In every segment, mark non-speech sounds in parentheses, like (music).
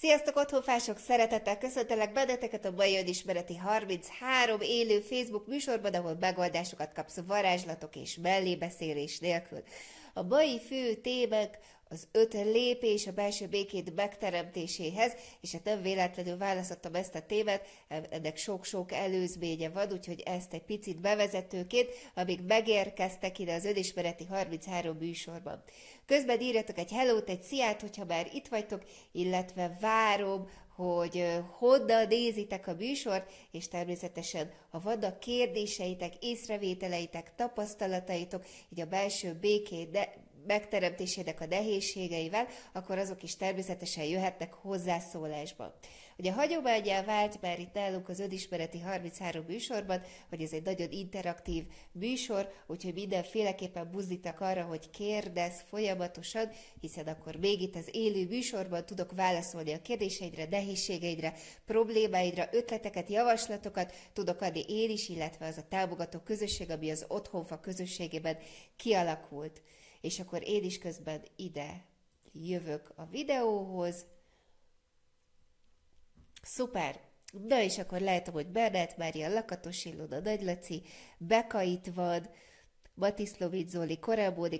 Sziasztok, otthonfások! Szeretettel köszöntelek benneteket a mai önismereti 33 élő Facebook műsorban, ahol megoldásokat kapsz varázslatok és mellébeszélés nélkül. A mai fő témák az öt lépés a belső békét megteremtéséhez, és hát nem véletlenül választottam ezt a témát, ennek sok-sok előzménye van, úgyhogy ezt egy picit bevezetőként, amíg megérkeztek ide az önismereti 33 műsorban. Közben írjatok egy hellót, egy sziát, hogyha már itt vagytok, illetve várom, hogy honnan nézitek a műsort, és természetesen, ha vannak kérdéseitek, észrevételeitek, tapasztalataitok, így a belső békét, de megteremtésének a nehézségeivel, akkor azok is természetesen jöhetnek hozzászólásba. Ugye hagyományá vált már itt nálunk az önismereti 33 műsorban, hogy ez egy nagyon interaktív műsor, úgyhogy mindenféleképpen buzdítak arra, hogy kérdez folyamatosan, hiszen akkor még itt az élő műsorban tudok válaszolni a kérdéseidre, nehézségeidre, problémáidra, ötleteket, javaslatokat tudok adni én is, illetve az a támogató közösség, ami az Otthonfa közösségében kialakult. És akkor én is közben ide jövök a videóhoz, Szuper! Na és akkor lehet, hogy Bernát Mária, Lakatos Ilona, Nagy Laci, Beka itt van, Batiszlovic Zoli,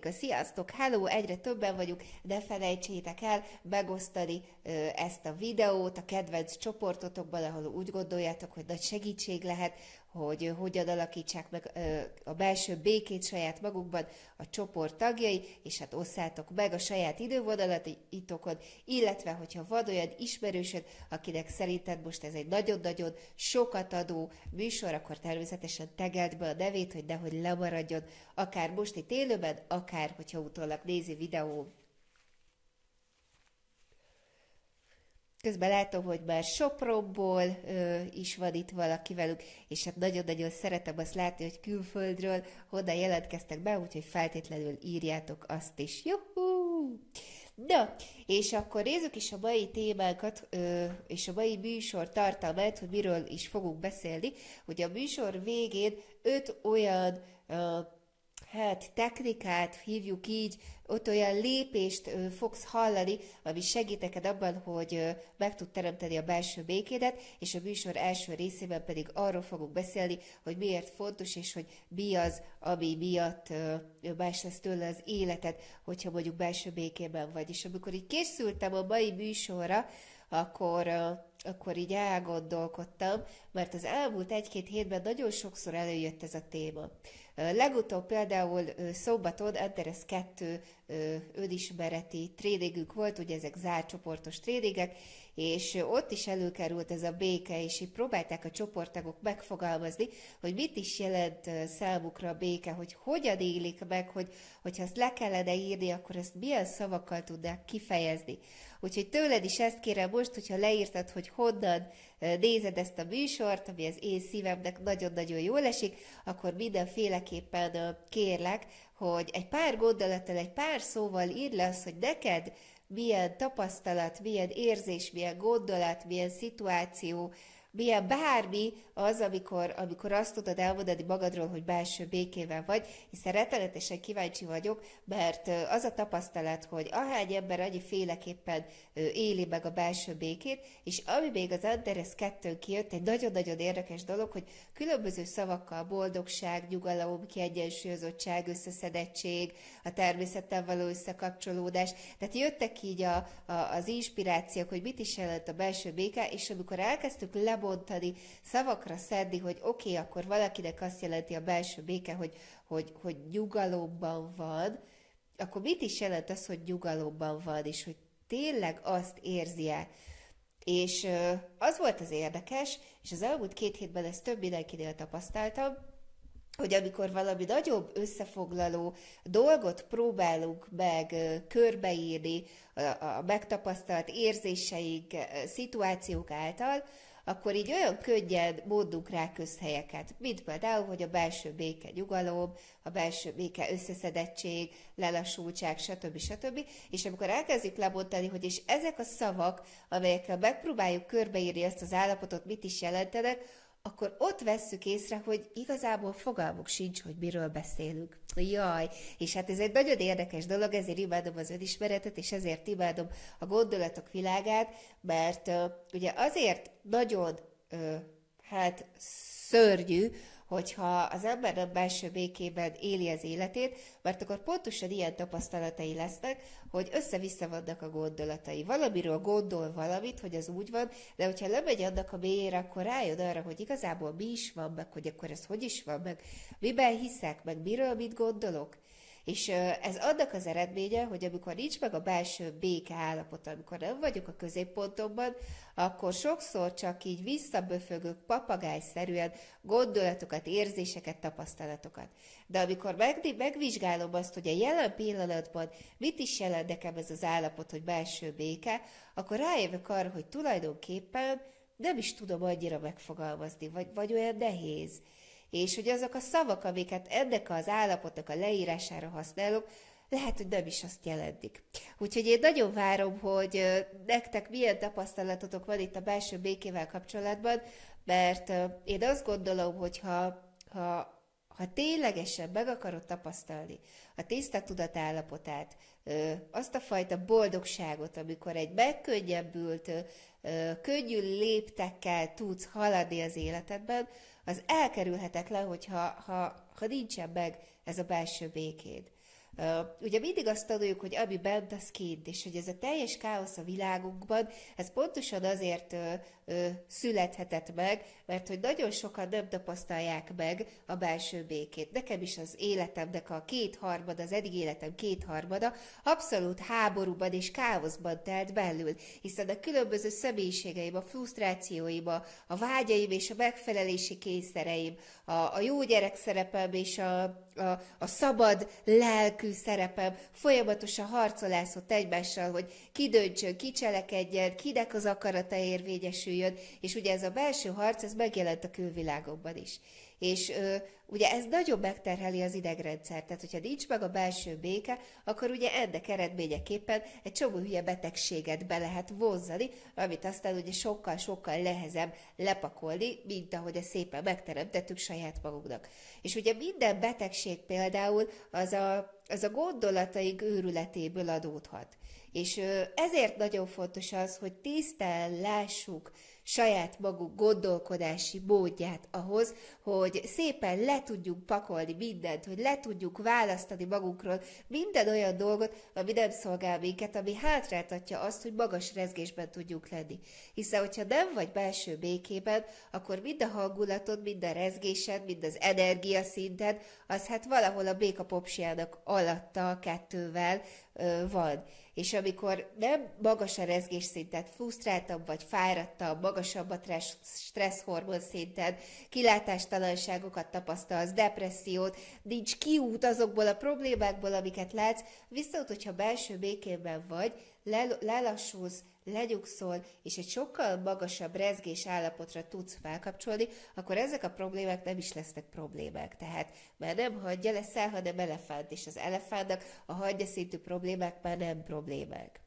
a sziasztok, hello, egyre többen vagyunk, de felejtsétek el megosztani ö, ezt a videót a kedvenc csoportotokban, ahol úgy gondoljátok, hogy nagy segítség lehet, hogy hogyan alakítsák meg a belső békét saját magukban a csoport tagjai, és hát osszátok meg a saját idővonalatitokon, illetve hogyha van olyan ismerősöd, akinek szerinted most ez egy nagyon-nagyon sokat adó műsor, akkor természetesen tegeld be a nevét, hogy nehogy lemaradjon, akár most itt élőben, akár hogyha utólag nézi videó Közben látom, hogy már Sopronból ö, is van itt valaki velük, és hát nagyon-nagyon szeretem azt látni, hogy külföldről honnan jelentkeztek be, úgyhogy feltétlenül írjátok azt is. Juhú! Na, és akkor nézzük is a mai témánkat, ö, és a mai műsor tartalmát, hogy miről is fogunk beszélni. Ugye a műsor végén öt olyan ö, hát technikát, hívjuk így, ott olyan lépést fogsz hallani, ami segíteked abban, hogy meg tud teremteni a belső békédet, és a műsor első részében pedig arról fogunk beszélni, hogy miért fontos, és hogy mi az, ami miatt más lesz tőle az életed, hogyha mondjuk belső békében vagy. És amikor így készültem a mai műsorra, akkor, akkor így elgondolkodtam, mert az elmúlt egy-két hétben nagyon sokszor előjött ez a téma. Legutóbb például szombaton Enteres 2 önismereti trédégük volt, ugye ezek zárt csoportos trédégek, és ott is előkerült ez a béke, és így próbálták a csoporttagok megfogalmazni, hogy mit is jelent számukra a béke, hogy hogyan élik meg, hogy, hogyha ezt le kellene írni, akkor ezt milyen szavakkal tudnák kifejezni. Úgyhogy tőled is ezt kérem most, hogyha leírtad, hogy honnan nézed ezt a műsort, ami az én szívemnek nagyon-nagyon jól esik, akkor mindenféleképpen kérlek, hogy egy pár gondolattal, egy pár szóval írd le azt, hogy neked milyen tapasztalat, milyen érzés, milyen gondolat, milyen szituáció, milyen bármi az, amikor, amikor azt tudod elmondani magadról, hogy belső békével vagy, hiszen rettenetesen kíváncsi vagyok, mert az a tapasztalat, hogy ahány ember annyi féleképpen éli meg a belső békét, és ami még az Anderes 2 kijött, egy nagyon-nagyon érdekes dolog, hogy különböző szavakkal boldogság, nyugalom, kiegyensúlyozottság, összeszedettség, a természettel való összekapcsolódás, tehát jöttek így a, a, az inspirációk, hogy mit is jelent a belső béke, és amikor elkezdtük lebonyolítani lebontani, szavakra szedni, hogy oké, okay, akkor valakinek azt jelenti a belső béke, hogy, hogy, hogy nyugalomban van, akkor mit is jelent az, hogy nyugalomban van, és hogy tényleg azt érzi el. És az volt az érdekes, és az elmúlt két hétben ezt több mindenkinél tapasztaltam, hogy amikor valami nagyobb összefoglaló dolgot próbálunk meg körbeírni a megtapasztalt érzéseink, szituációk által, akkor így olyan könnyen mondunk rá közhelyeket, mint például, hogy a belső béke nyugalom, a belső béke összeszedettség, lelassultság, stb. stb. És amikor elkezdjük lebontani, hogy és ezek a szavak, amelyekkel megpróbáljuk körbeírni ezt az állapotot, mit is jelentenek, akkor ott vesszük észre, hogy igazából fogalmuk sincs, hogy miről beszélünk. Jaj, és hát ez egy nagyon érdekes dolog, ezért imádom az önismeretet, és ezért imádom a gondolatok világát, mert ugye azért nagyon, hát szörnyű, hogyha az ember a belső békében éli az életét, mert akkor pontosan ilyen tapasztalatai lesznek, hogy össze-vissza vannak a gondolatai. Valamiről gondol valamit, hogy az úgy van, de hogyha lemegy annak a mélyére, akkor rájön arra, hogy igazából mi is van, meg hogy akkor ez hogy is van, meg miben hiszek, meg miről mit gondolok. És ez annak az eredménye, hogy amikor nincs meg a belső béke állapot, amikor nem vagyok a középpontomban, akkor sokszor csak így visszaböfögök papagájszerűen gondolatokat, érzéseket, tapasztalatokat. De amikor meg, megvizsgálom azt, hogy a jelen pillanatban mit is jelent nekem ez az állapot, hogy belső béke, akkor rájövök arra, hogy tulajdonképpen nem is tudom annyira megfogalmazni, vagy, vagy olyan nehéz és hogy azok a szavak, amiket ennek az állapotnak a leírására használok, lehet, hogy nem is azt jelentik. Úgyhogy én nagyon várom, hogy nektek milyen tapasztalatotok van itt a belső békével kapcsolatban, mert én azt gondolom, hogy ha, ha, ha ténylegesen meg akarod tapasztalni a tiszta tudatállapotát, azt a fajta boldogságot, amikor egy megkönnyebbült, könnyű léptekkel tudsz haladni az életedben, az elkerülhetetlen, hogyha ha, ha nincsen meg ez a belső békéd. Ugye mindig azt tanuljuk, hogy ami bent, az kint, és hogy ez a teljes káosz a világunkban, ez pontosan azért uh, uh, születhetett meg, mert hogy nagyon sokan nem tapasztalják meg a belső békét. Nekem is az életemnek a kétharmada, az eddig életem kétharmada abszolút háborúban és káoszban telt belül, hiszen a különböző személyiségeim, a frusztrációim, a, a vágyaim és a megfelelési kényszereim, a, a jó gyerek szerepem és a, a, a szabad lelkű szerepem folyamatosan harcolászott egymással, hogy ki döntsön, ki kinek az akarata érvényesüljön, és ugye ez a belső harc, ez megjelent a külvilágokban is. És ö, ugye ez nagyon megterheli az idegrendszert, tehát hogyha nincs meg a belső béke, akkor ugye ennek eredményeképpen egy csomó hülye betegséget be lehet vozzani, amit aztán ugye sokkal-sokkal nehezebb lepakolni, mint ahogy ezt szépen megteremtettük saját magunknak. És ugye minden betegség például az a, az a gondolataik őrületéből adódhat. És ezért nagyon fontos az, hogy tisztán lássuk, saját maguk gondolkodási módját ahhoz, hogy szépen le tudjuk pakolni mindent, hogy le tudjuk választani magunkról minden olyan dolgot, ami nem szolgál minket, ami hátráltatja azt, hogy magas rezgésben tudjuk lenni. Hiszen, hogyha nem vagy belső békében, akkor mind a hangulatod, mind a rezgésed, mind az energiaszinted, az hát valahol a béka popsiának alatta a kettővel ö, van és amikor nem magas a rezgésszinted, frusztráltabb vagy fáradtabb, magasabb a stresszhormon szinted, kilátástalanságokat tapasztalsz, depressziót, nincs kiút azokból a problémákból, amiket látsz, viszont, hogyha belső békében vagy, lelassulsz, legyugszol, és egy sokkal magasabb rezgés állapotra tudsz felkapcsolni, akkor ezek a problémák nem is lesznek problémák. Tehát már nem hagyja leszel, hanem elefánt, és az elefántnak a hagyja szintű problémák már nem problémák.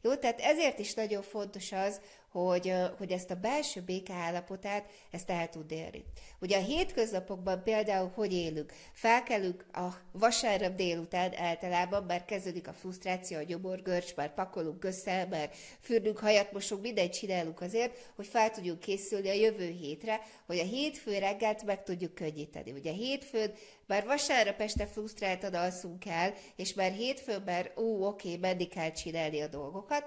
Jó, tehát ezért is nagyon fontos az, hogy, hogy ezt a belső béke állapotát, ezt el tud érni. Ugye a hétköznapokban például hogy élünk? Felkelünk a vasárnap délután általában, már kezdődik a frusztráció, a gyomorgörcs, már pakolunk össze, már fürdünk, hajat mosunk, mindent csinálunk azért, hogy fel tudjunk készülni a jövő hétre, hogy a hétfő reggelt meg tudjuk könnyíteni. Ugye hétfőn már vasárnap este frusztráltan alszunk el, és már hétfőn már, ó, oké, menni kell csinálni a dolgokat,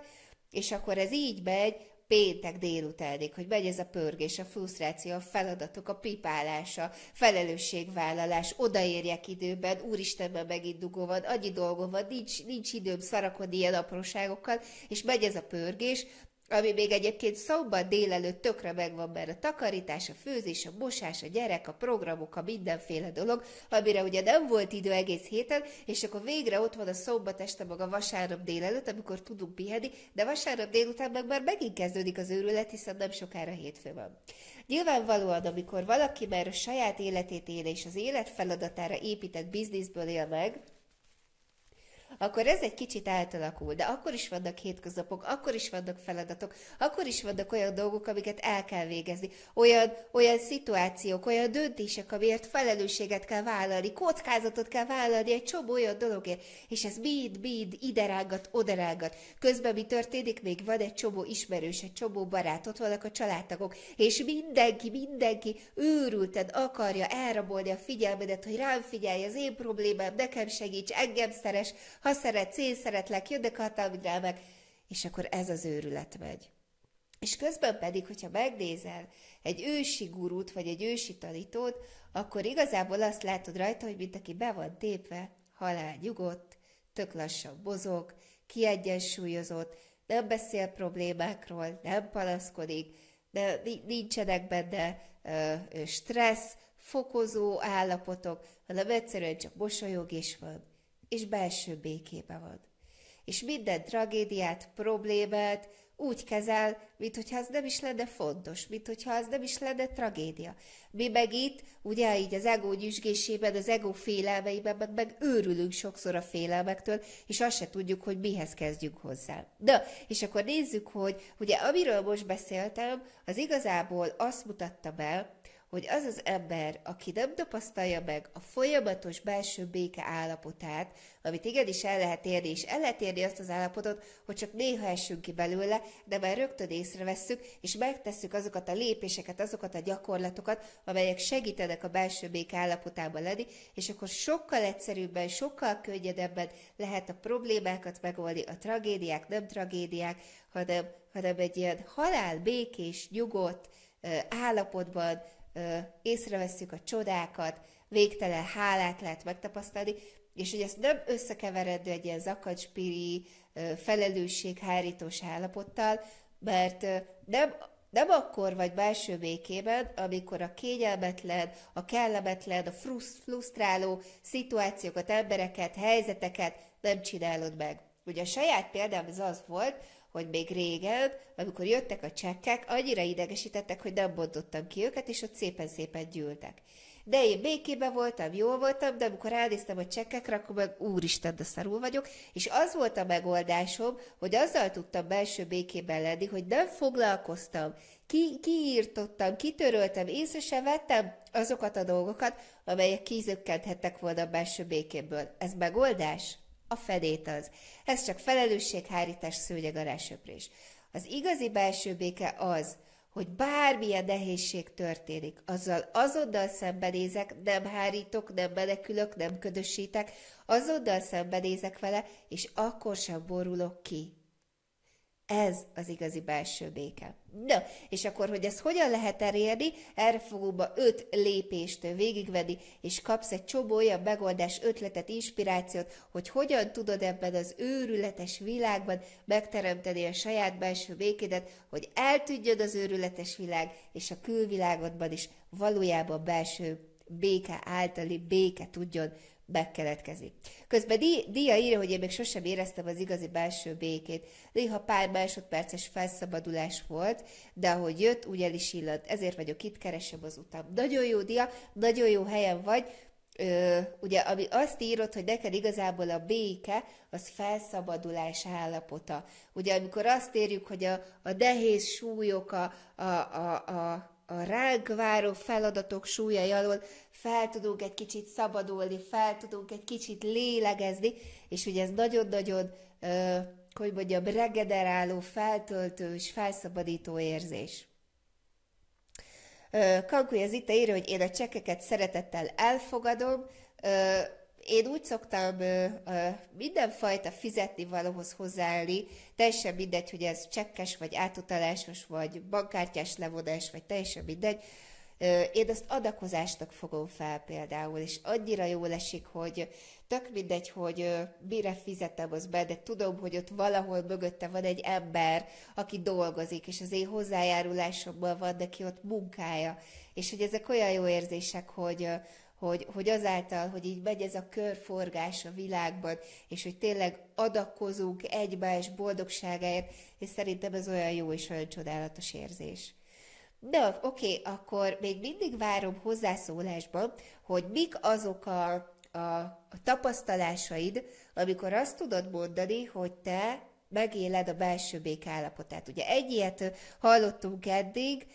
és akkor ez így megy, péntek délutánig, hogy megy ez a pörgés, a frusztráció, a feladatok, a pipálása, felelősségvállalás, odaérjek időben, úristenben megint dugó van, annyi dolgom van, nincs, nincs időm szarakodni ilyen apróságokkal, és megy ez a pörgés, ami még egyébként szombat délelőtt tökre megvan, mert a takarítás, a főzés, a mosás, a gyerek, a programok, a mindenféle dolog, amire ugye nem volt idő egész héten, és akkor végre ott van a szombat este maga vasárnap délelőtt, amikor tudunk pihenni, de vasárnap délután meg már megint kezdődik az őrület, hiszen nem sokára hétfő van. Nyilvánvalóan, amikor valaki már a saját életét él, és az élet feladatára épített bizniszből él meg, akkor ez egy kicsit átalakul, de akkor is vannak hétköznapok, akkor is vannak feladatok, akkor is vannak olyan dolgok, amiket el kell végezni, olyan, olyan szituációk, olyan döntések, amiért felelősséget kell vállalni, kockázatot kell vállalni egy csomó olyan dologért, és ez mind, mind ide rágat, oda rágat. Közben mi történik? Még van egy csomó ismerős, egy csomó barát, ott vannak a családtagok, és mindenki, mindenki őrülten akarja elrabolni a figyelmedet, hogy rám figyelj, az én problémám, nekem segíts, engem szeres, ha szeret, én szeretlek, a hatalmi drámák, és akkor ez az őrület megy. És közben pedig, hogyha megnézel egy ősi gurút, vagy egy ősi tanítót, akkor igazából azt látod rajta, hogy mint aki be van tépve, halál nyugodt, tök lassan bozog, kiegyensúlyozott, nem beszél problémákról, nem palaszkodik, de nincsenek benne ö, stressz, fokozó állapotok, hanem egyszerűen csak mosolyog is van, és belső békébe van. És minden tragédiát, problémát úgy kezel, mint hogyha az nem is lenne fontos, mint hogyha az nem is lenne tragédia. Mi meg itt, ugye így az ego nyüzsgésében, az ego félelmeiben, meg, meg őrülünk sokszor a félelmektől, és azt se tudjuk, hogy mihez kezdjünk hozzá. De, és akkor nézzük, hogy ugye amiről most beszéltem, az igazából azt mutatta be, hogy az az ember, aki nem tapasztalja meg a folyamatos belső béke állapotát, amit igenis el lehet érni, és el lehet érni azt az állapotot, hogy csak néha esünk ki belőle, de már rögtön észrevesszük, és megtesszük azokat a lépéseket, azokat a gyakorlatokat, amelyek segítenek a belső béke állapotában lenni, és akkor sokkal egyszerűbben, sokkal könnyedebben lehet a problémákat megoldani, a tragédiák, nem tragédiák, hanem, hanem egy ilyen halál, békés, nyugodt állapotban, észrevesszük a csodákat, végtelen hálát lehet megtapasztalni, és hogy ezt nem összekeveredő egy ilyen zakacspiri, felelősséghárítós állapottal, mert nem, nem akkor vagy belső békében, amikor a kényelmetlen, a kellemetlen, a frusztráló szituációkat, embereket, helyzeteket nem csinálod meg. Ugye a saját példám az az volt, hogy még régen, amikor jöttek a csekkek, annyira idegesítettek, hogy nem bontottam ki őket, és ott szépen-szépen gyűltek. De én békében voltam, jól voltam, de amikor elnéztem a csekkekre, akkor meg úristen, de szarul vagyok, és az volt a megoldásom, hogy azzal tudtam belső békében lenni, hogy nem foglalkoztam, ki, kiírtottam, kitöröltem, észre sem vettem azokat a dolgokat, amelyek kizökkenthettek volna a belső békéből. Ez megoldás? A fedét az. Ez csak felelősséghárítás, szőnyegarásöprés. Az igazi belső béke az, hogy bármilyen nehézség történik, azzal azonnal szembenézek, nem hárítok, nem menekülök, nem ködösítek, azonnal szembenézek vele, és akkor sem borulok ki. Ez az igazi belső béke. Na, és akkor, hogy ezt hogyan lehet elérni, ma öt lépést végigvenni, és kapsz egy csomó olyan megoldás, ötletet, inspirációt, hogy hogyan tudod ebben az őrületes világban megteremteni a saját belső békédet, hogy eltűnjön az őrületes világ, és a külvilágodban is valójában belső béke általi béke tudjon bekeletkezik. Közben Dia írja, hogy én még sosem éreztem az igazi belső békét. Néha pár másodperces felszabadulás volt, de ahogy jött, úgy el is illant. Ezért vagyok itt, keresem az utam. Nagyon jó Dia, nagyon jó helyen vagy. Ö, ugye, ami azt írod, hogy neked igazából a béke, az felszabadulás állapota. Ugye, amikor azt érjük, hogy a, a nehéz súlyok, a, a, a, a a ránk váró feladatok súlyai alól fel tudunk egy kicsit szabadulni, fel tudunk egy kicsit lélegezni, és ugye ez nagyon-nagyon, hogy mondjam, regeneráló, feltöltő és felszabadító érzés. Kankúj az itt írja, hogy én a csekeket szeretettel elfogadom, én úgy szoktam ö, ö, mindenfajta fizetni valóhoz hozzáállni, teljesen mindegy, hogy ez csekkes, vagy átutalásos, vagy bankkártyás levonás, vagy teljesen mindegy. Én azt adakozásnak fogom fel például, és annyira jól esik, hogy tök mindegy, hogy mire fizetem az be, de tudom, hogy ott valahol mögötte van egy ember, aki dolgozik, és az én hozzájárulásommal van neki ott munkája. És hogy ezek olyan jó érzések, hogy hogy, hogy azáltal, hogy így megy ez a körforgás a világban, és hogy tényleg adakozunk egymás boldogságáért, és szerintem ez olyan jó és olyan csodálatos érzés. De oké, okay, akkor még mindig várom hozzászólásban, hogy mik azok a a, a tapasztalásaid, amikor azt tudod mondani, hogy te megéled a belső bék állapotát. Ugye egy ilyet hallottunk eddig,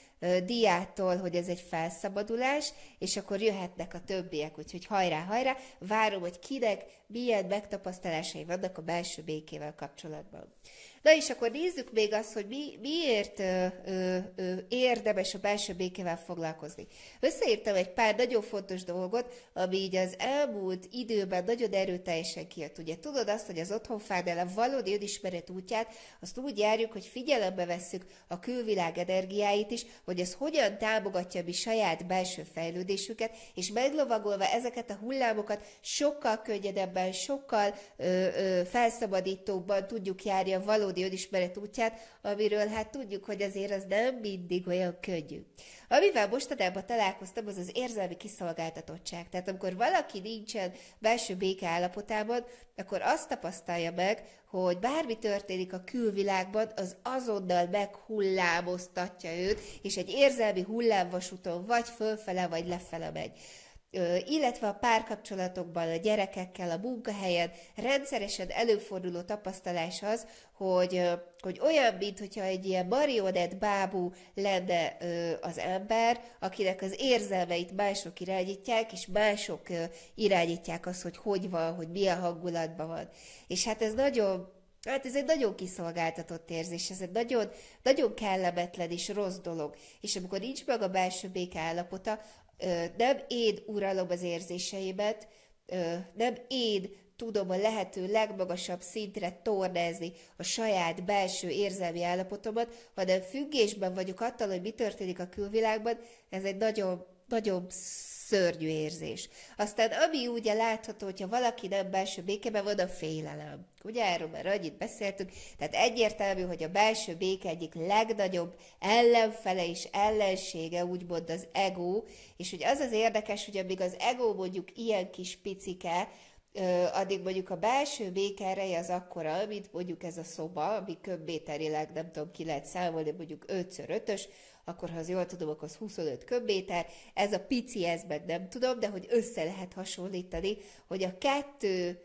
diától, hogy ez egy felszabadulás, és akkor jöhetnek a többiek, úgyhogy hajrá, hajrá, várom, hogy kinek milyen megtapasztalásai vannak a belső békével kapcsolatban. Na és akkor nézzük még azt, hogy mi, miért ö, ö, ö, érdemes a belső békével foglalkozni. Összeírtam egy pár nagyon fontos dolgot, ami így az elmúlt időben nagyon erőteljesen kijött. Ugye tudod azt, hogy az otthonfádel a valódi önismeret útját, azt úgy járjuk, hogy figyelembe vesszük a külvilág energiáit is, hogy ez hogyan támogatja mi saját belső fejlődésüket, és meglovagolva ezeket a hullámokat sokkal könnyedebben, sokkal ö, ö, felszabadítóbban tudjuk járni a valódi önismeret útját, amiről hát tudjuk, hogy azért az nem mindig olyan könnyű. Amivel mostanában találkoztam, az az érzelmi kiszolgáltatottság. Tehát amikor valaki nincsen belső béke állapotában, akkor azt tapasztalja meg, hogy bármi történik a külvilágban, az azonnal meghullámoztatja őt, és egy érzelmi hullámvasúton vagy fölfele, vagy lefele megy illetve a párkapcsolatokban, a gyerekekkel, a munkahelyen rendszeresen előforduló tapasztalás az, hogy, hogy olyan, mint hogyha egy ilyen marionett bábú lenne az ember, akinek az érzelmeit mások irányítják, és mások irányítják azt, hogy hogy van, hogy milyen hangulatban van. És hát ez nagyon Hát ez egy nagyon kiszolgáltatott érzés, ez egy nagyon, nagyon kellemetlen és rossz dolog. És amikor nincs meg a belső béke állapota, nem én uralom az érzéseimet, nem én tudom a lehető legmagasabb szintre tornázni a saját belső érzelmi állapotomat, hanem függésben vagyok attól, hogy mi történik a külvilágban, ez egy nagyon, nagyon szörnyű érzés. Aztán ami ugye látható, hogyha valaki nem belső békében van, a félelem. Ugye erről már annyit beszéltünk, tehát egyértelmű, hogy a belső béke egyik legnagyobb ellenfele és ellensége, úgymond az ego, és hogy az az érdekes, hogy amíg az ego mondjuk ilyen kis picike, addig mondjuk a belső békereje az akkora, mint mondjuk ez a szoba, ami köbméterileg nem tudom, ki lehet számolni, mondjuk 5x5-ös, akkor ha az jól tudom, akkor az 25 köbméter, ez a pici, ez meg nem tudom, de hogy össze lehet hasonlítani, hogy a kettő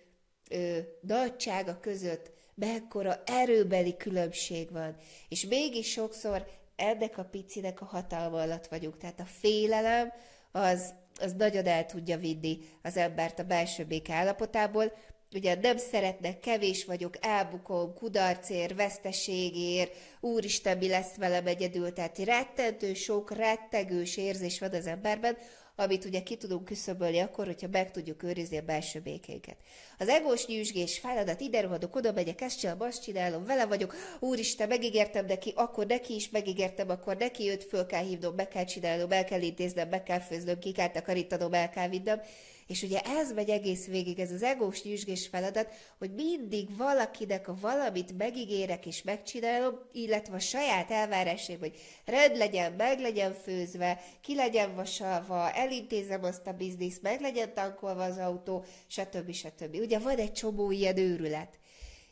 ö, nagysága között mekkora erőbeli különbség van. És mégis sokszor ennek a picinek a hatalma alatt vagyunk. Tehát a félelem az, az nagyon el tudja vinni az embert a belső béke állapotából, ugye nem szeretnek, kevés vagyok, elbukom, kudarcér, veszteségér, úristen, mi lesz velem egyedül, tehát rettentő sok rettegős érzés van az emberben, amit ugye ki tudunk küszöbölni akkor, hogyha meg tudjuk őrizni a belső békénket. Az egós nyűsgés, feladat, ide rohadok, oda megyek, ezt csinálom, azt csinálom, vele vagyok, úristen, megígértem neki, akkor neki is megígértem, akkor neki őt föl kell hívnom, be kell csinálnom, el kell intéznem, be kell főznöm, ki kell takarítanom, el kell vinnem, és ugye ez megy egész végig, ez az egós nyüzsgés feladat, hogy mindig valakinek a valamit megígérek és megcsinálom, illetve a saját elvárásaim, hogy rend legyen, meg legyen főzve, ki legyen vasalva, elintézem azt a bizniszt, meg legyen tankolva az autó, stb. stb. Ugye van egy csomó ilyen őrület.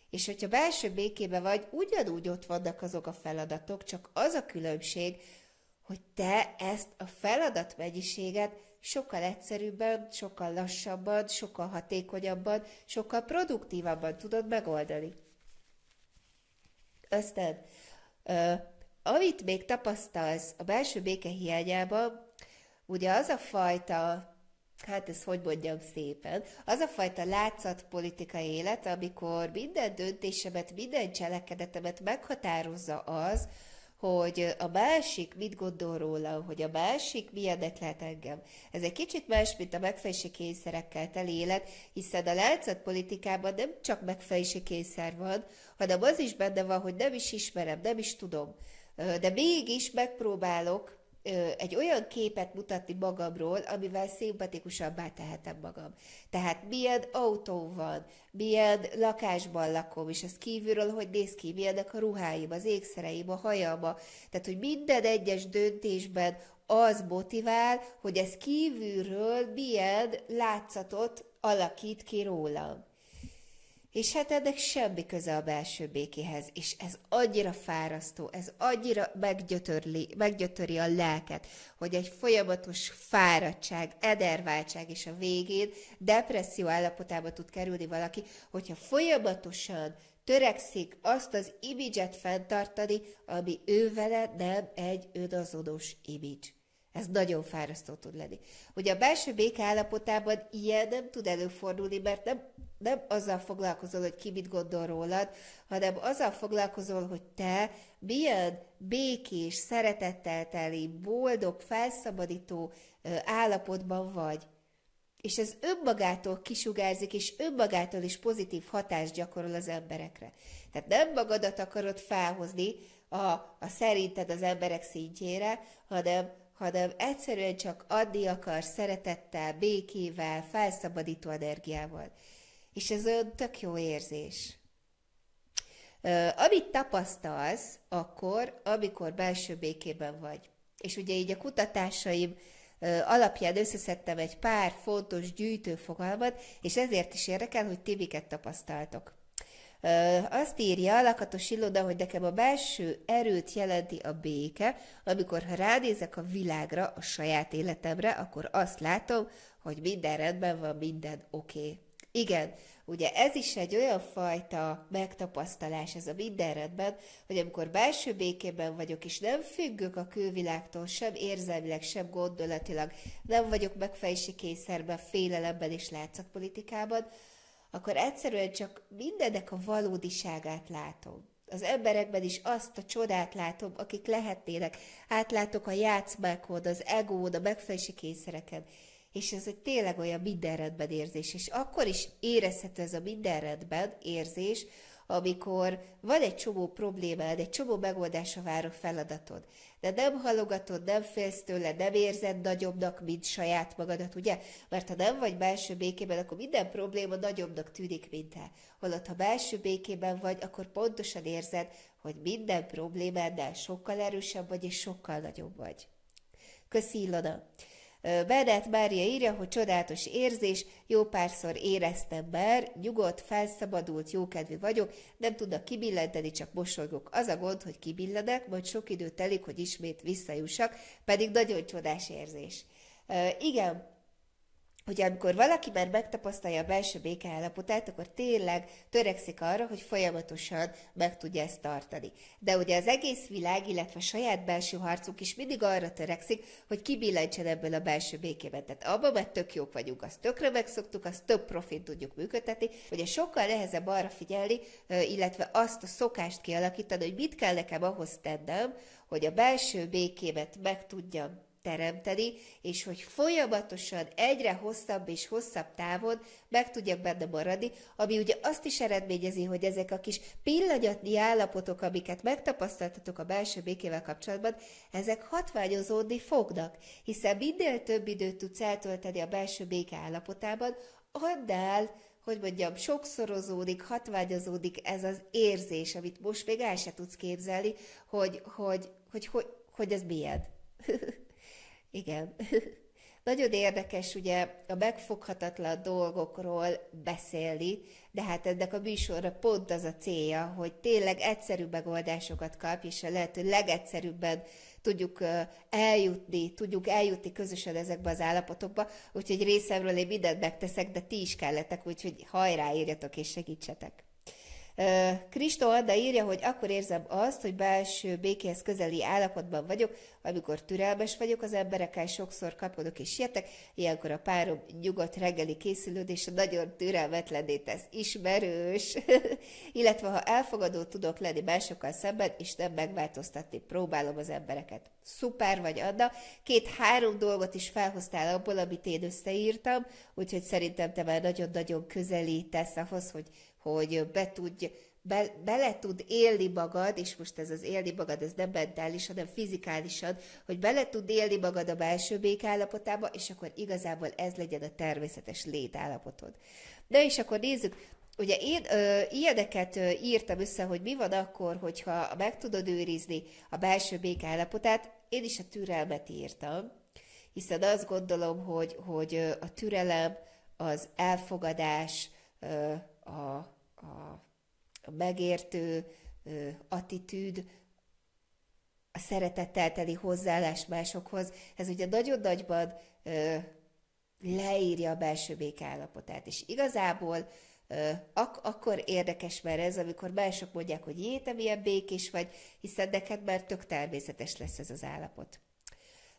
És hogyha belső békébe vagy, ugyanúgy ott vannak azok a feladatok, csak az a különbség, hogy te ezt a feladatmennyiséget sokkal egyszerűbben, sokkal lassabban, sokkal hatékonyabban, sokkal produktívabban tudod megoldani. Aztán, uh, amit még tapasztalsz a belső béke hiányában, ugye az a fajta hát ezt hogy mondjam szépen, az a fajta látszat politikai élet, amikor minden döntésemet, minden cselekedetemet meghatározza az, hogy a másik mit gondol róla, hogy a másik milyennek lehet engem. Ez egy kicsit más, mint a megfelelési kényszerekkel teli élet, hiszen a politikában nem csak megfelelési kényszer van, hanem az is benne van, hogy nem is ismerem, nem is tudom. De mégis megpróbálok egy olyan képet mutatni magamról, amivel szimpatikusabbá tehetem magam. Tehát milyen autó van, milyen lakásban lakom, és ez kívülről hogy néz ki, milyenek a ruháim, az ékszereim, a hajama. Tehát, hogy minden egyes döntésben az motivál, hogy ez kívülről milyen látszatot alakít ki rólam. És hát ennek semmi köze a belső békéhez, és ez annyira fárasztó, ez annyira meggyötörli, meggyötöri a lelket, hogy egy folyamatos fáradtság, ederváltság és a végén depresszió állapotába tud kerülni valaki, hogyha folyamatosan törekszik azt az imidzset fenntartani, ami ő vele nem egy önazonos imidzs. Ez nagyon fárasztó tud lenni. Ugye a belső béke állapotában ilyen nem tud előfordulni, mert nem, nem azzal foglalkozol, hogy ki mit gondol rólad, hanem azzal foglalkozol, hogy te milyen békés, szeretettel teli, boldog, felszabadító állapotban vagy. És ez önmagától kisugárzik, és önmagától is pozitív hatást gyakorol az emberekre. Tehát nem magadat akarod felhozni a, a szerinted az emberek szintjére, hanem hanem egyszerűen csak adni akar szeretettel, békével, felszabadító energiával. És ez olyan tök jó érzés. Amit tapasztalsz akkor, amikor belső békében vagy. És ugye így a kutatásaim alapján összeszedtem egy pár fontos gyűjtőfogalmat, és ezért is érdekel, hogy ti miket tapasztaltok. Azt írja lakatos iloda, hogy nekem a belső erőt jelenti a béke, amikor ha ránézek a világra, a saját életemre, akkor azt látom, hogy minden rendben van, minden oké. Okay. Igen, ugye ez is egy olyan fajta megtapasztalás, ez a minden rendben, hogy amikor belső békében vagyok, és nem függök a külvilágtól, sem érzelmileg, sem gondolatilag, nem vagyok megfejsi kényszerben, félelemben és látszatpolitikában, akkor egyszerűen csak mindennek a valódiságát látom. Az emberekben is azt a csodát látom, akik lehetnének. Átlátok a játszmákon, az egód, a megfelelési kényszereken. És ez egy tényleg olyan mindenredben érzés. És akkor is érezhető ez a mindenredben érzés, amikor van egy csomó problémád, egy csomó megoldásra váró feladatod, de nem halogatod, nem félsz tőle, nem érzed nagyobbnak, mint saját magadat, ugye? Mert ha nem vagy belső békében, akkor minden probléma nagyobbnak tűnik, mint te. Holott, ha belső békében vagy, akkor pontosan érzed, hogy minden problémádnál sokkal erősebb vagy, és sokkal nagyobb vagy. Köszi, Ilona! Bernát Mária írja, hogy csodálatos érzés, jó párszor éreztem már, nyugodt, felszabadult, jókedvű vagyok, nem tudnak kibillenteni, csak mosolygok. Az a gond, hogy kibilledek, majd sok idő telik, hogy ismét visszajussak, pedig nagyon csodás érzés. Igen, hogy amikor valaki már megtapasztalja a belső béke állapotát, akkor tényleg törekszik arra, hogy folyamatosan meg tudja ezt tartani. De ugye az egész világ, illetve a saját belső harcunk is mindig arra törekszik, hogy kibillentsen ebből a belső békében. Tehát abban mert tök jók vagyunk, azt tökre megszoktuk, azt több profit tudjuk működtetni. Ugye sokkal nehezebb arra figyelni, illetve azt a szokást kialakítani, hogy mit kell nekem ahhoz tennem, hogy a belső békémet meg tudjam teremteni, és hogy folyamatosan egyre hosszabb és hosszabb távon meg tudjak benne maradni, ami ugye azt is eredményezi, hogy ezek a kis pillanatnyi állapotok, amiket megtapasztaltatok a belső békével kapcsolatban, ezek hatványozódni fognak, hiszen minél több időt tudsz eltölteni a belső béke állapotában, annál hogy mondjam, sokszorozódik, hatványozódik ez az érzés, amit most még el se tudsz képzelni, hogy, hogy, hogy, hogy, hogy ez miért. (laughs) Igen. (laughs) Nagyon érdekes ugye a megfoghatatlan dolgokról beszélni, de hát ennek a műsorra pont az a célja, hogy tényleg egyszerű megoldásokat kap, és a lehető legegyszerűbben tudjuk eljutni, tudjuk eljutni közösen ezekbe az állapotokba, úgyhogy részemről én mindent megteszek, de ti is kelletek, úgyhogy hajrá írjatok és segítsetek. Kristó Adda írja, hogy akkor érzem azt, hogy belső békéhez közeli állapotban vagyok, amikor türelmes vagyok az emberekkel, sokszor kapodok és sietek, ilyenkor a párom nyugodt reggeli készülődése nagyon türelmetlenné tesz, ismerős, (laughs) illetve ha elfogadó tudok lenni másokkal szemben, és nem megváltoztatni, próbálom az embereket. Szuper vagy, Adda. Két-három dolgot is felhoztál abból, amit én összeírtam, úgyhogy szerintem te már nagyon-nagyon közelítesz ahhoz, hogy hogy be tudj, be, bele tud élni magad, és most ez az élni magad, ez nem mentális, hanem fizikálisan, hogy bele tud élni magad a belső békállapotába, és akkor igazából ez legyen a természetes létállapotod. De és akkor nézzük, Ugye én ö, ilyeneket ö, írtam össze, hogy mi van akkor, hogyha meg tudod őrizni a belső békállapotát, én is a türelmet írtam, hiszen azt gondolom, hogy, hogy a türelem, az elfogadás, a, a, a megértő attitűd, a szeretettel teli hozzáállás másokhoz, ez ugye nagyon nagyban leírja a belső béke állapotát. És igazából ak- akkor érdekes már ez, amikor mások mondják, hogy jé, te milyen békés vagy, hiszen neked már tök természetes lesz ez az állapot.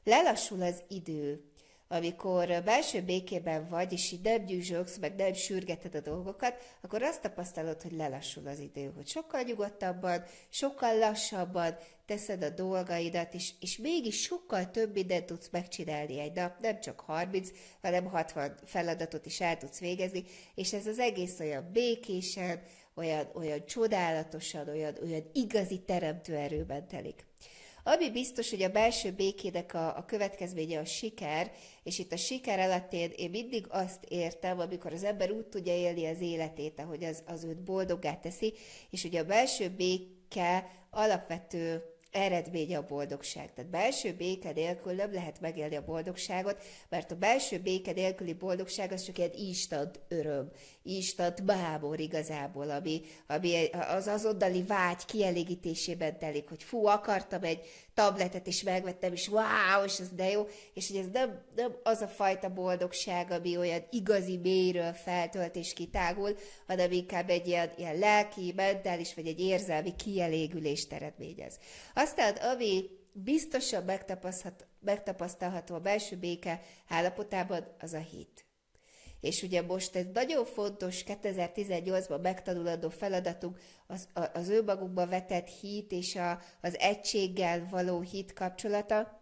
Lelassul az idő, amikor belső békében vagy, és így nem gyűzsögsz, meg nem sürgeted a dolgokat, akkor azt tapasztalod, hogy lelassul az idő, hogy sokkal nyugodtabban, sokkal lassabban teszed a dolgaidat, és, és mégis sokkal több mindent tudsz megcsinálni egy nap, nem csak 30, hanem 60 feladatot is el tudsz végezni, és ez az egész olyan békésen, olyan, olyan csodálatosan, olyan, olyan igazi teremtő erőben telik. Ami biztos, hogy a belső békének a, a következménye a siker, és itt a siker alatt én, én mindig azt értem, amikor az ember úgy tudja élni az életét, ahogy az, az őt boldoggá teszi, és ugye a belső béke alapvető eredménye a boldogság. Tehát belső béke nélkül nem lehet megélni a boldogságot, mert a belső béke nélküli boldogság az csak egy instant öröm, instant bábor igazából, ami, ami az azonnali vágy kielégítésében telik, hogy fú, akartam egy tabletet, és megvettem, és wow, és ez de jó, és hogy ez nem, nem az a fajta boldogság, ami olyan igazi mélyről feltölt és kitágul, hanem inkább egy ilyen, ilyen lelki, mentális, vagy egy érzelmi kielégülést eredményez. Aztán, ami biztosan megtapasztalható a belső béke állapotában, az a hit. És ugye most egy nagyon fontos 2018-ban megtanulandó feladatunk az, az önmagunkba vetett hit és a, az egységgel való hit kapcsolata,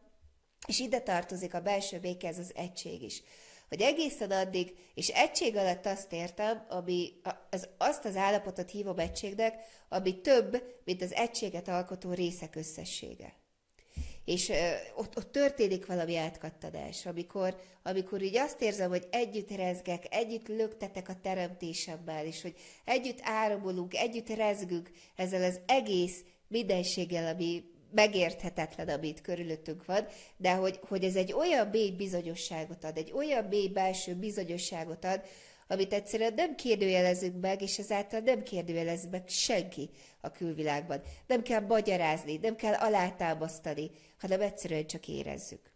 és ide tartozik a belső béke, ez az egység is. Hogy egészen addig, és egység alatt azt értem, ami az, azt az állapotot hívom egységnek, ami több, mint az egységet alkotó részek összessége és ott, ott történik valami átkattanás, amikor, amikor így azt érzem, hogy együtt rezgek, együtt löktetek a teremtésemmel, és hogy együtt áramolunk, együtt rezgünk ezzel az egész mindenséggel, ami megérthetetlen, amit körülöttünk van, de hogy, hogy ez egy olyan mély bizonyosságot ad, egy olyan mély belső bizonyosságot ad, amit egyszerűen nem kérdőjelezünk meg, és ezáltal nem kérdőjelez meg senki a külvilágban. Nem kell magyarázni, nem kell alátámasztani, hanem egyszerűen csak érezzük.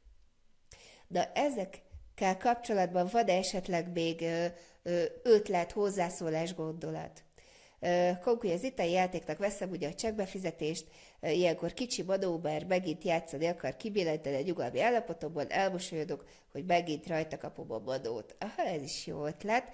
De ezekkel kapcsolatban van-e esetleg még ötlet, hozzászólás, gondolat? Konkrét az itteni játéknak veszem ugye a csekbefizetést, ilyenkor kicsi madóber megint játszani akar kibilleníteni a nyugalmi állapotomban, elmosolyodok, hogy megint rajta kapom a madót. Aha, ez is jó ötlet.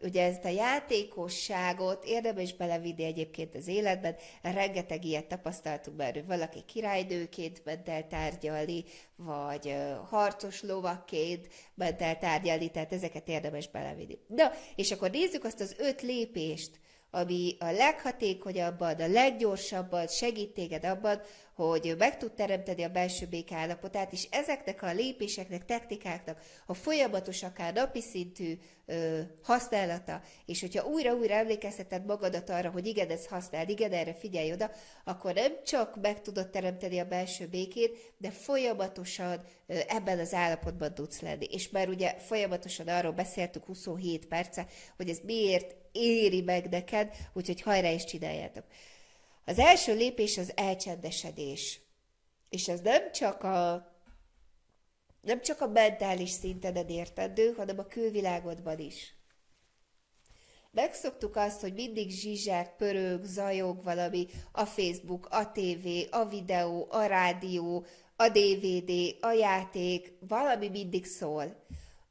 Ugye ezt a játékosságot érdemes belevinni egyébként az életben, rengeteg ilyet tapasztaltunk már, valaki királynőként ment el tárgyalni, vagy harcos lovakként ment el tárgyalni, tehát ezeket érdemes belevinni. Na, és akkor nézzük azt az öt lépést, ami a leghatékonyabban, a leggyorsabban segít téged abban, hogy meg tud teremteni a belső béke állapotát, és ezeknek a lépéseknek, technikáknak a folyamatos, akár napi szintű ö, használata, és hogyha újra-újra emlékezteted magadat arra, hogy igen, ezt használd, igen, erre figyelj oda, akkor nem csak meg tudod teremteni a belső békét, de folyamatosan ö, ebben az állapotban tudsz lenni. És már ugye folyamatosan arról beszéltük 27 perce, hogy ez miért éri meg neked, úgyhogy hajrá is csináljátok. Az első lépés az elcsendesedés. És ez nem csak a nem csak a mentális szinteden értendő, hanem a külvilágodban is. Megszoktuk azt, hogy mindig zsizsák, pörög, zajog valami, a Facebook, a TV, a videó, a rádió, a DVD, a játék, valami mindig szól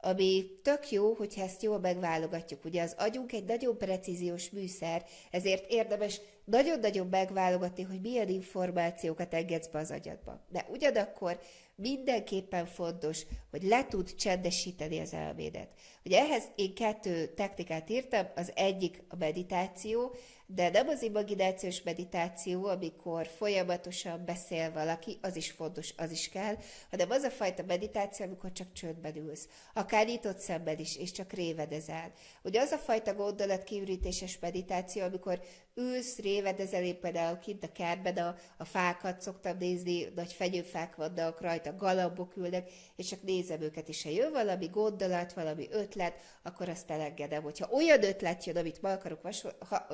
ami tök jó, hogyha ezt jól megválogatjuk. Ugye az agyunk egy nagyon precíziós műszer, ezért érdemes nagyon-nagyon megválogatni, hogy milyen információkat engedsz be az agyadba. De ugyanakkor mindenképpen fontos, hogy le tud csendesíteni az elmédet. Ugye ehhez én kettő technikát írtam, az egyik a meditáció, de nem az imaginációs meditáció, amikor folyamatosan beszél valaki, az is fontos, az is kell, hanem az a fajta meditáció, amikor csak csöndben ülsz. Akár nyitott szemben is, és csak révedezel. Ugye az a fajta gondolat kiürítéses meditáció, amikor ülsz, révedezel például kint a kertben, a, a fákat szoktam nézni, nagy fegyőfák vannak rajta, galambok ülnek, és csak nézem őket, és ha jön valami gondolat, valami ötlet, akkor azt elengedem. Hogyha olyan ötlet jön, amit ma akarok vasol, ha,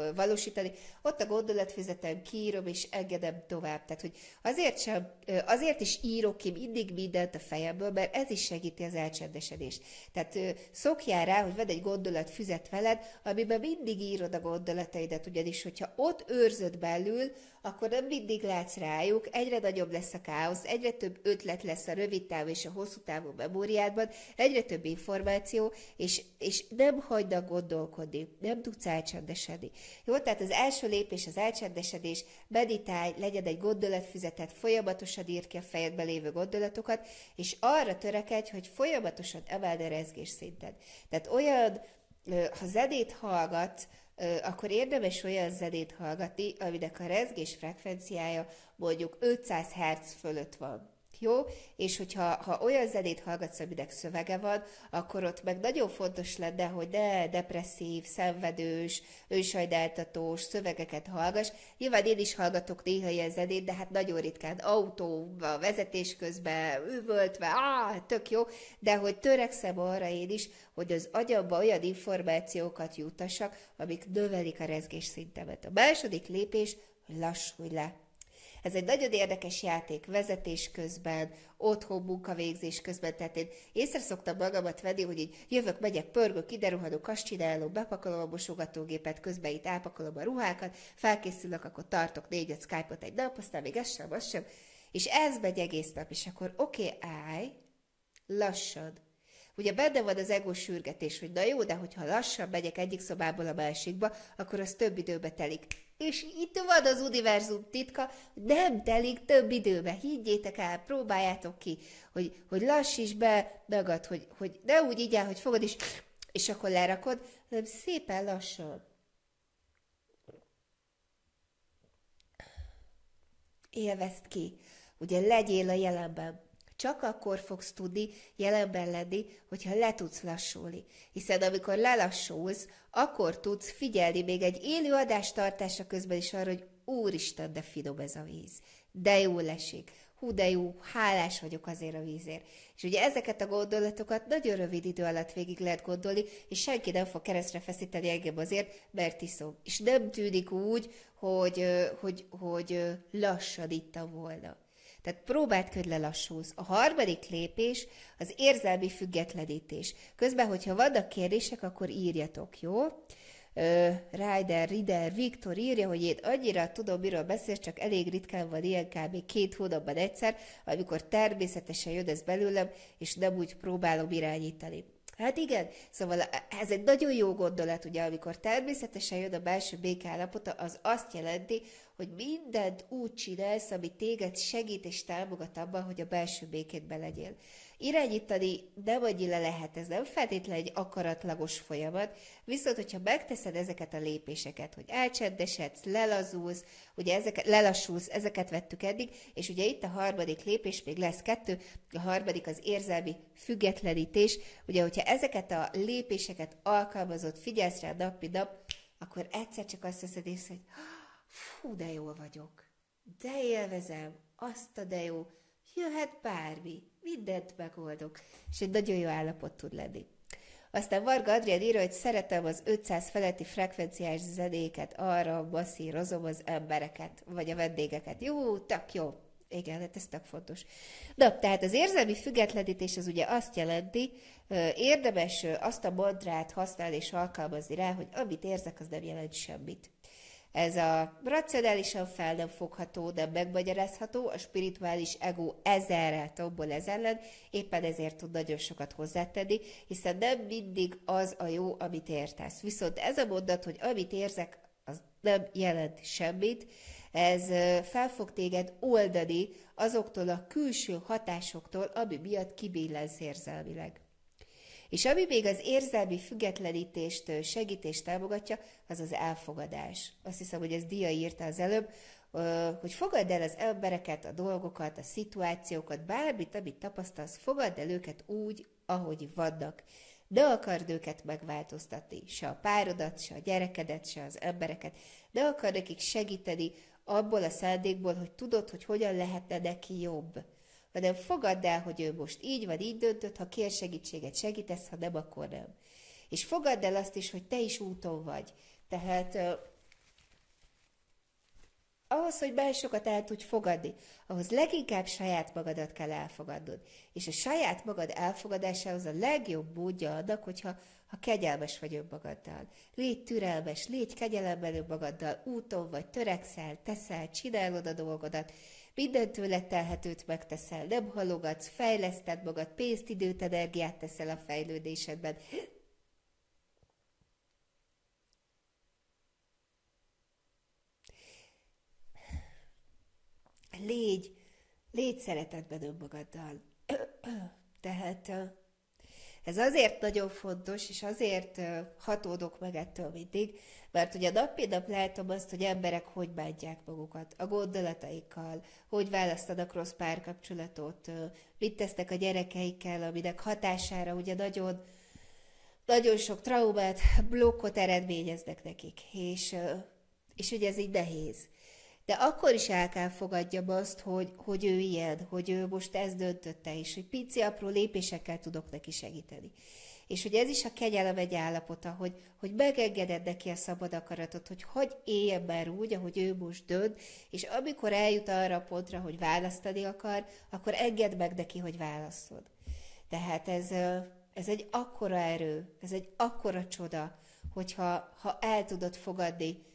ott a gondolatfizetem, kiírom, és engedem tovább. Tehát, hogy azért, sem, azért is írok ki mindig mindent a fejemből, mert ez is segíti az elcsendesedést. Tehát szokjál rá, hogy vedd egy gondolatfüzet veled, amiben mindig írod a gondolataidat, ugyanis hogyha ott őrzöd belül, akkor nem mindig látsz rájuk, egyre nagyobb lesz a káosz, egyre több ötlet lesz a rövid távú és a hosszú távú memóriádban, egyre több információ, és, és nem hagynak gondolkodni, nem tudsz elcsendesedni. Jó, tehát az első lépés az elcsendesedés, meditálj, legyen egy gondolatfüzetet, folyamatosan ír ki a fejedbe lévő gondolatokat, és arra törekedj, hogy folyamatosan emeld a rezgés szinten. Tehát olyan, ha zedét hallgat, akkor érdemes olyan zenét hallgatni, aminek a rezgés frekvenciája mondjuk 500 Hz fölött van. Jó? És hogyha ha olyan zenét hallgatsz, aminek szövege van, akkor ott meg nagyon fontos lenne, hogy ne depresszív, szenvedős, önsajdáltatós szövegeket hallgass. Nyilván én is hallgatok néha ilyen zenét, de hát nagyon ritkán autóba, vezetés közben, üvöltve, á, tök jó, de hogy törekszem arra én is, hogy az agyamba olyan információkat jutassak, amik növelik a rezgés szintemet. A második lépés, lassulj le ez egy nagyon érdekes játék vezetés közben, otthon munkavégzés közben, tehát én észre szoktam magamat venni, hogy így jövök, megyek, pörgök, kideruhadok, azt csinálom, bepakolom a mosogatógépet, közben itt elpakolom a ruhákat, felkészülök, akkor tartok négyet Skype-ot egy nap, aztán még ez sem, az sem, és ez megy egész nap, és akkor oké, okay, állj, lassad, Ugye benne van az ego sürgetés, hogy na jó, de hogyha lassan megyek egyik szobából a másikba, akkor az több időbe telik. És itt van az univerzum titka, nem telik több időbe. Higgyétek el, próbáljátok ki, hogy, hogy lassíts be magad, hogy, hogy ne úgy így hogy fogod is, és akkor lerakod, hanem szépen lassan. Élvezd ki. Ugye legyél a jelenben. Csak akkor fogsz tudni jelenben lenni, hogyha le tudsz lassulni. Hiszen amikor lelassulsz, akkor tudsz figyelni még egy élő adás tartása közben is arra, hogy úristen, de finom ez a víz. De jó esik. Hú, de jó, hálás vagyok azért a vízért. És ugye ezeket a gondolatokat nagyon rövid idő alatt végig lehet gondolni, és senki nem fog keresztre feszíteni engem azért, mert iszom. És nem tűnik úgy, hogy, hogy, hogy lassan ittam volna. Tehát próbáld hogy lelassulsz. A harmadik lépés az érzelmi függetlenítés. Közben, hogyha vannak kérdések, akkor írjatok, jó? Ryder, Rider, Viktor írja, hogy én annyira tudom, miről beszélsz, csak elég ritkán van ilyen kb. két hónapban egyszer, amikor természetesen jön ez belőlem, és nem úgy próbálom irányítani. Hát igen, szóval ez egy nagyon jó gondolat, ugye, amikor természetesen jön a belső békállapota, az azt jelenti, hogy mindent úgy csinálsz, ami téged segít és támogat abban, hogy a belső békétbe legyél. Irányítani nem annyira lehet, ez nem feltétlenül egy akaratlagos folyamat, viszont hogyha megteszed ezeket a lépéseket, hogy elcsendesedsz, lelazulsz, ugye ezeket, lelassulsz, ezeket vettük eddig, és ugye itt a harmadik lépés, még lesz kettő, a harmadik az érzelmi függetlenítés, ugye hogyha ezeket a lépéseket alkalmazott, figyelsz rá nap, nap, akkor egyszer csak azt veszed észre, hogy fú, de jól vagyok, de élvezem, azt a de jó, jöhet bármi, mindent megoldok, és egy nagyon jó állapot tud lenni. Aztán Varga Adrián írja, hogy szeretem az 500 feletti frekvenciás zenéket, arra masszírozom az embereket, vagy a vendégeket. Jó, tök jó. Igen, hát ez tök fontos. Na, tehát az érzelmi függetlenítés az ugye azt jelenti, érdemes azt a mantrát használni és alkalmazni rá, hogy amit érzek, az nem jelent semmit. Ez a racionálisan fel nem fogható, nem megmagyarázható, a spirituális ego ezerrel tombol ez ellen, éppen ezért tud nagyon sokat hozzátenni, hiszen nem mindig az a jó, amit értesz. Viszont ez a mondat, hogy amit érzek, az nem jelent semmit, ez fel fog téged oldani azoktól a külső hatásoktól, ami miatt kibillensz érzelmileg. És ami még az érzelmi függetlenítést, segítést támogatja, az az elfogadás. Azt hiszem, hogy ez Dia írta az előbb, hogy fogadd el az embereket, a dolgokat, a szituációkat, bármit, amit tapasztalsz, fogadd el őket úgy, ahogy vannak. de akard őket megváltoztatni, se a párodat, se a gyerekedet, se az embereket, de akar nekik segíteni abból a szándékból, hogy tudod, hogy hogyan lehetne neki jobb. Hanem fogadd el, hogy ő most így van, így döntött, ha kér segítséget, segítesz, ha nem, akkor nem. És fogadd el azt is, hogy te is úton vagy. Tehát ahhoz, hogy másokat el tudj fogadni, ahhoz leginkább saját magadat kell elfogadnod. És a saját magad elfogadásához a legjobb módja annak, hogyha ha kegyelmes vagy önmagaddal. Légy türelmes, légy kegyelemben önmagaddal, úton vagy, törekszel, teszel, csinálod a dolgodat, minden tőle telhetőt megteszel, nem halogatsz, fejleszted magad, pénzt, időt, energiát teszel a fejlődésedben, légy, légy szeretetben önmagaddal. (clears throat) Tehát ez azért nagyon fontos, és azért hatódok meg ettől mindig, mert ugye nap mint nap látom azt, hogy emberek hogy bántják magukat a gondolataikkal, hogy választanak rossz párkapcsolatot, mit tesznek a gyerekeikkel, aminek hatására ugye nagyon, nagyon sok traumát, blokkot eredményeznek nekik, és, és ugye ez így nehéz de akkor is el kell fogadjam azt, hogy, hogy ő ilyen, hogy ő most ezt döntötte, és hogy pici apró lépésekkel tudok neki segíteni. És hogy ez is a kegyelem egy állapota, hogy, hogy megengeded neki a szabad akaratot, hogy hogy éljen már úgy, ahogy ő most dönt, és amikor eljut arra a pontra, hogy választani akar, akkor engedd meg neki, hogy válaszol. Tehát ez, ez egy akkora erő, ez egy akkora csoda, hogyha ha el tudod fogadni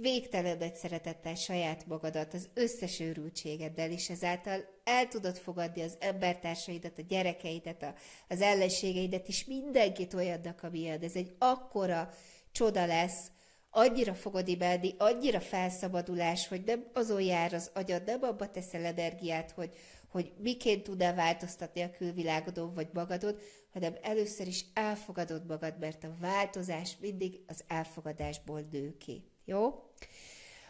végtelen nagy szeretettel saját magadat, az összes őrültségeddel, és ezáltal el tudod fogadni az embertársaidat, a gyerekeidet, a, az ellenségeidet, és mindenkit olyannak, amilyen. Ez egy akkora csoda lesz, annyira fogod imádni, annyira felszabadulás, hogy nem azon jár az agyad, nem abba teszel energiát, hogy, hogy miként tud-e változtatni a külvilágodon vagy magadon, hanem először is elfogadod magad, mert a változás mindig az elfogadásból nő ki. Jó?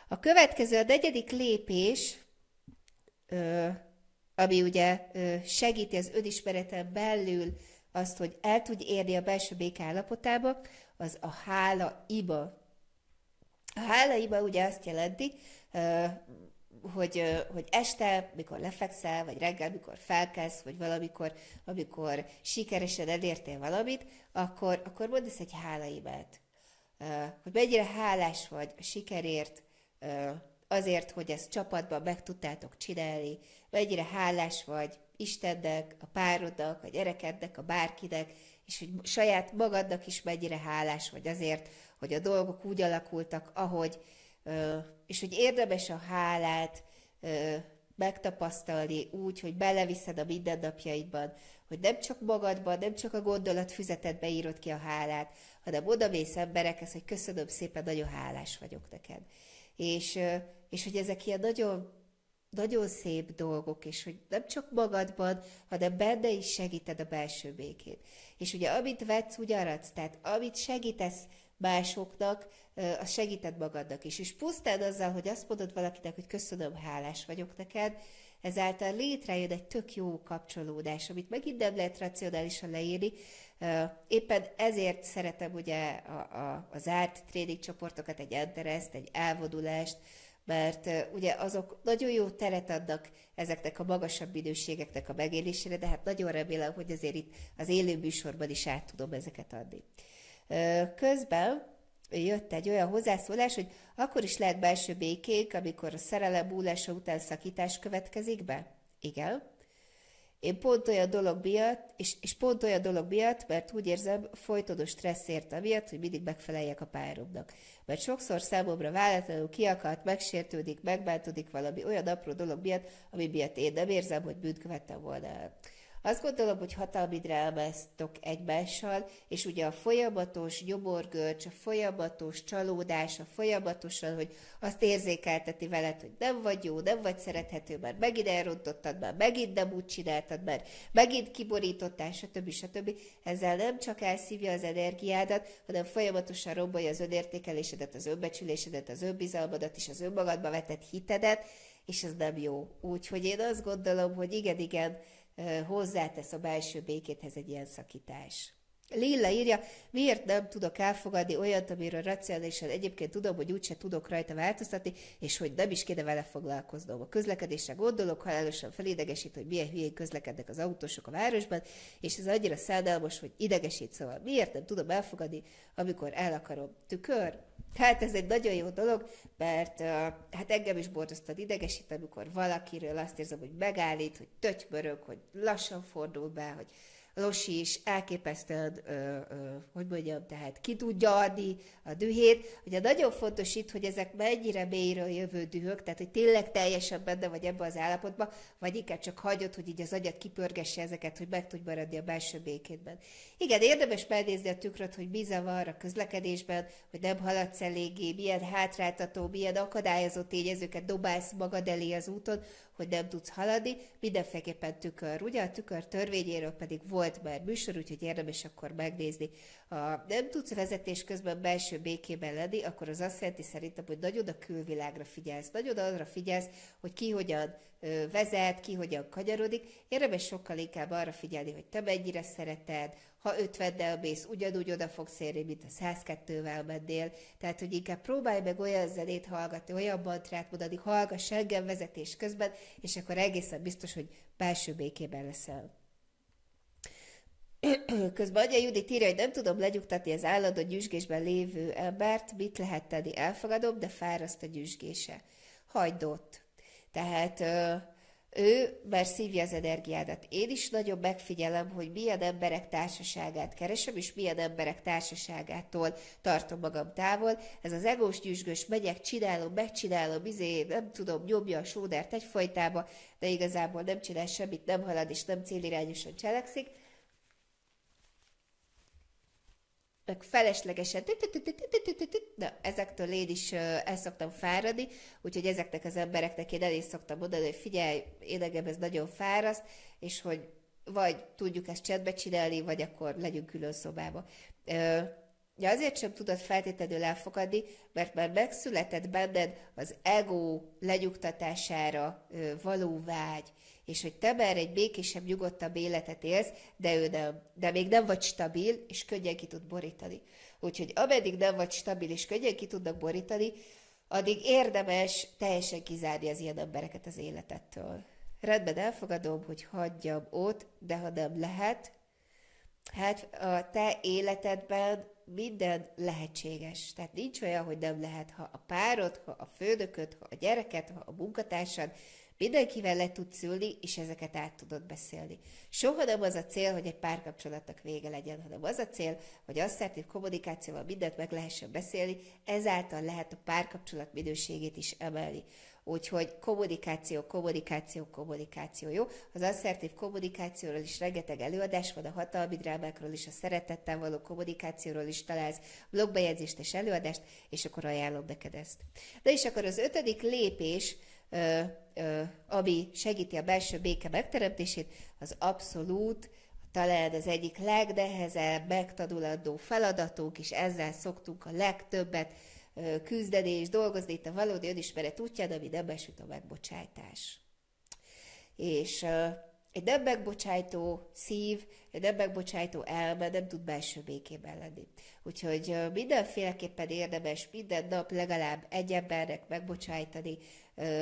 A következő, a negyedik lépés, ami ugye segíti az önismereten belül azt, hogy el tudj érni a belső bék állapotába, az a hála iba. A hála iba ugye azt jelenti, hogy, hogy este, mikor lefekszel, vagy reggel, mikor felkelsz, vagy valamikor, amikor sikeresen elértél valamit, akkor, akkor mondd ezt egy hálaimát hogy mennyire hálás vagy a sikerért, azért, hogy ezt csapatban meg tudtátok csinálni, mennyire hálás vagy Istennek, a párodnak, a gyerekednek, a bárkinek, és hogy saját magadnak is mennyire hálás vagy azért, hogy a dolgok úgy alakultak, ahogy, és hogy érdemes a hálát megtapasztalni úgy, hogy beleviszed a mindennapjaidban, hogy nem csak magadban, nem csak a gondolatfüzetedbe írod ki a hálát, hanem odamész emberekhez, hogy köszönöm szépen, nagyon hálás vagyok neked. És, és hogy ezek ilyen nagyon, nagyon szép dolgok, és hogy nem csak magadban, hanem benne is segíted a belső békét. És ugye amit vetsz, úgy aradsz, tehát amit segítesz másoknak, az segíted magadnak is. És pusztán azzal, hogy azt mondod valakinek, hogy köszönöm, hálás vagyok neked, ezáltal létrejön egy tök jó kapcsolódás, amit megint nem lehet racionálisan leírni. Éppen ezért szeretem ugye a, a, az árt trading csoportokat, egy entereszt, egy elvonulást, mert ugye azok nagyon jó teret adnak ezeknek a magasabb minőségeknek a megélésére, de hát nagyon remélem, hogy azért itt az élő műsorban is át tudom ezeket adni. Közben jött egy olyan hozzászólás, hogy akkor is lehet belső békék, amikor a szerelem múlása után szakítás következik be? Igen. Én pont olyan dolog miatt, és, és pont olyan dolog miatt, mert úgy érzem, folytonos stressz ért amiatt, hogy mindig megfeleljek a páromnak. Mert sokszor számomra váratlanul kiakart, megsértődik, megbántodik valami olyan apró dolog miatt, ami miatt én nem érzem, hogy bűnt követtem volna. Azt gondolom, hogy hatalmi drámáztok egymással, és ugye a folyamatos gyomorgörcs, a folyamatos csalódás, a folyamatosan, hogy azt érzékelteti veled, hogy nem vagy jó, nem vagy szerethető, mert megint elrontottad, már megint nem úgy csináltad, mert megint kiborítottál, stb. stb. Ezzel nem csak elszívja az energiádat, hanem folyamatosan rombolja az önértékelésedet, az önbecsülésedet, az önbizalmadat és az önmagadba vetett hitedet, és ez nem jó. Úgyhogy én azt gondolom, hogy igen, igen, hozzátesz a belső békéthez egy ilyen szakítás. Lilla írja, miért nem tudok elfogadni olyat, amiről racionálisan egyébként tudom, hogy úgyse tudok rajta változtatni, és hogy nem is kéne vele foglalkoznom. A közlekedésre gondolok, halálosan felidegesít, hogy milyen hülyén közlekednek az autósok a városban, és ez annyira szánalmas, hogy idegesít, szóval miért nem tudom elfogadni, amikor el akarom. Tükör? Hát ez egy nagyon jó dolog, mert hát engem is borzasztóan idegesít, amikor valakiről azt érzem, hogy megállít, hogy tötymörög, hogy lassan fordul be, hogy Losi is ö, hogy mondjam, tehát ki tudja adni a dühét. Ugye nagyon fontos itt, hogy ezek mennyire mélyről jövő dühök, tehát hogy tényleg teljesen benne vagy ebbe az állapotba, vagy inkább csak hagyod, hogy így az agyat kipörgesse ezeket, hogy meg tudj maradni a belső békédben. Igen, érdemes megnézni a tükröt, hogy mi zavar a közlekedésben, hogy nem haladsz eléggé, milyen hátráltató, milyen akadályozó tényezőket dobálsz magad elé az úton, hogy nem tudsz haladni, mindenféleképpen tükör. Ugye a tükör törvényéről pedig volt már műsor, úgyhogy érdemes akkor megnézni. Ha nem tudsz vezetés közben belső békében lenni, akkor az azt jelenti szerintem, hogy nagyon a külvilágra figyelsz, nagyon arra figyelsz, hogy ki hogyan vezet, ki hogyan kagyarodik. Érdemes sokkal inkább arra figyelni, hogy te mennyire szereted, ha 50-del mész, ugyanúgy oda fogsz érni, mint a 102-vel mennél. Tehát, hogy inkább próbálj meg olyan zenét hallgatni, olyan mantrát mondani, hallgass engem vezetés közben, és akkor egészen biztos, hogy belső békében leszel. (clears throat) Közben Adja Judit írja, hogy nem tudom legyugtatni az állandó gyüzsgésben lévő embert, mit lehet tenni, elfogadom, de fáraszt a gyüzsgése. Hagyd ott. Tehát ő már szívja az energiádat. Én is nagyon megfigyelem, hogy milyen emberek társaságát keresem, és milyen emberek társaságától tartom magam távol. Ez az egós gyűsgös, megyek, csinálom, megcsinálom, izé, nem tudom, nyomja a sódert egyfajtába, de igazából nem csinál semmit, nem halad és nem célirányosan cselekszik meg feleslegesen, de ezektől én is el szoktam fáradni, úgyhogy ezeknek az embereknek én el is szoktam mondani, hogy figyelj, én engem ez nagyon fáraszt, és hogy vagy tudjuk ezt csetbe csinálni, vagy akkor legyünk külön szobába. Ja, azért sem tudod feltétlenül elfogadni, mert már megszületett benned az ego legyugtatására való vágy, és hogy te már egy békésebb, nyugodtabb életet élsz, de ő nem. De még nem vagy stabil, és könnyen ki tud borítani. Úgyhogy ameddig nem vagy stabil, és könnyen ki tudnak borítani, addig érdemes teljesen kizárni az ilyen embereket az életettől. Rendben elfogadom, hogy hagyjam ott, de ha nem lehet, hát a te életedben minden lehetséges. Tehát nincs olyan, hogy nem lehet, ha a párod, ha a fődököt, ha a gyereket, ha a munkatársad, Mindenkivel le tudsz ülni, és ezeket át tudod beszélni. Soha nem az a cél, hogy egy párkapcsolatnak vége legyen, hanem az a cél, hogy asszertív kommunikációval mindent meg lehessen beszélni, ezáltal lehet a párkapcsolat minőségét is emelni. Úgyhogy kommunikáció, kommunikáció, kommunikáció, jó? Az asszertív kommunikációról is rengeteg előadás van, a hatalmi drámákról is, a szeretettel való kommunikációról is találsz blogbejegyzést és előadást, és akkor ajánlom neked ezt. De és akkor az ötödik lépés, ami segíti a belső béke megteremtését, az abszolút, talán az egyik legnehezebb, megtanulandó feladatunk, és ezzel szoktunk a legtöbbet küzdeni és dolgozni itt a valódi önismeret útján, ami nem esült a megbocsájtás. És egy nem megbocsájtó szív, egy nem megbocsájtó elme nem tud belső békében lenni. Úgyhogy mindenféleképpen érdemes minden nap legalább egy embernek megbocsájtani,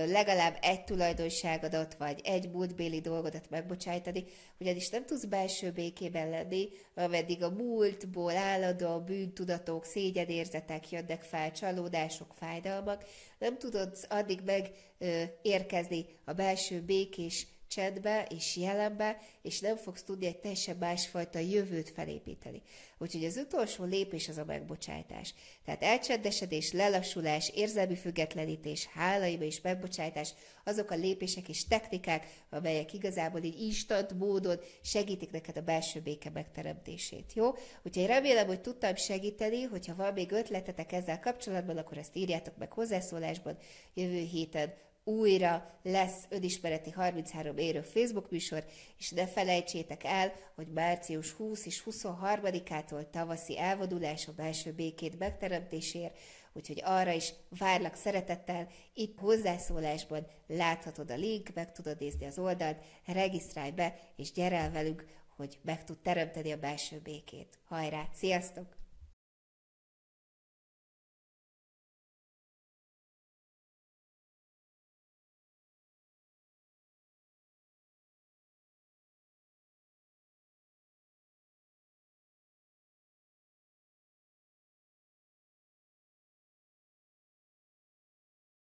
legalább egy tulajdonságodat, vagy egy múltbéli dolgodat megbocsájtani, ugyanis nem tudsz belső békében lenni, ameddig a múltból állandó bűntudatok, szégyenérzetek jönnek fel, csalódások, fájdalmak, nem tudod addig megérkezni a belső békés csendbe és jelenbe, és nem fogsz tudni egy teljesen másfajta jövőt felépíteni. Úgyhogy az utolsó lépés az a megbocsájtás. Tehát elcsendesedés, lelassulás, érzelmi függetlenítés, hálaima és megbocsájtás, azok a lépések és technikák, amelyek igazából így instant módon segítik neked a belső béke megteremtését. Jó? Úgyhogy remélem, hogy tudtam segíteni, hogyha van még ötletetek ezzel kapcsolatban, akkor ezt írjátok meg hozzászólásban jövő héten újra lesz önismereti 33 érő Facebook műsor, és ne felejtsétek el, hogy március 20 és 23-ától tavaszi elvonulás a belső békét megteremtésért, úgyhogy arra is várlak szeretettel, itt hozzászólásban láthatod a link, meg tudod nézni az oldalt, regisztrálj be, és gyere el velünk, hogy meg tud teremteni a belső békét. Hajrá! Sziasztok!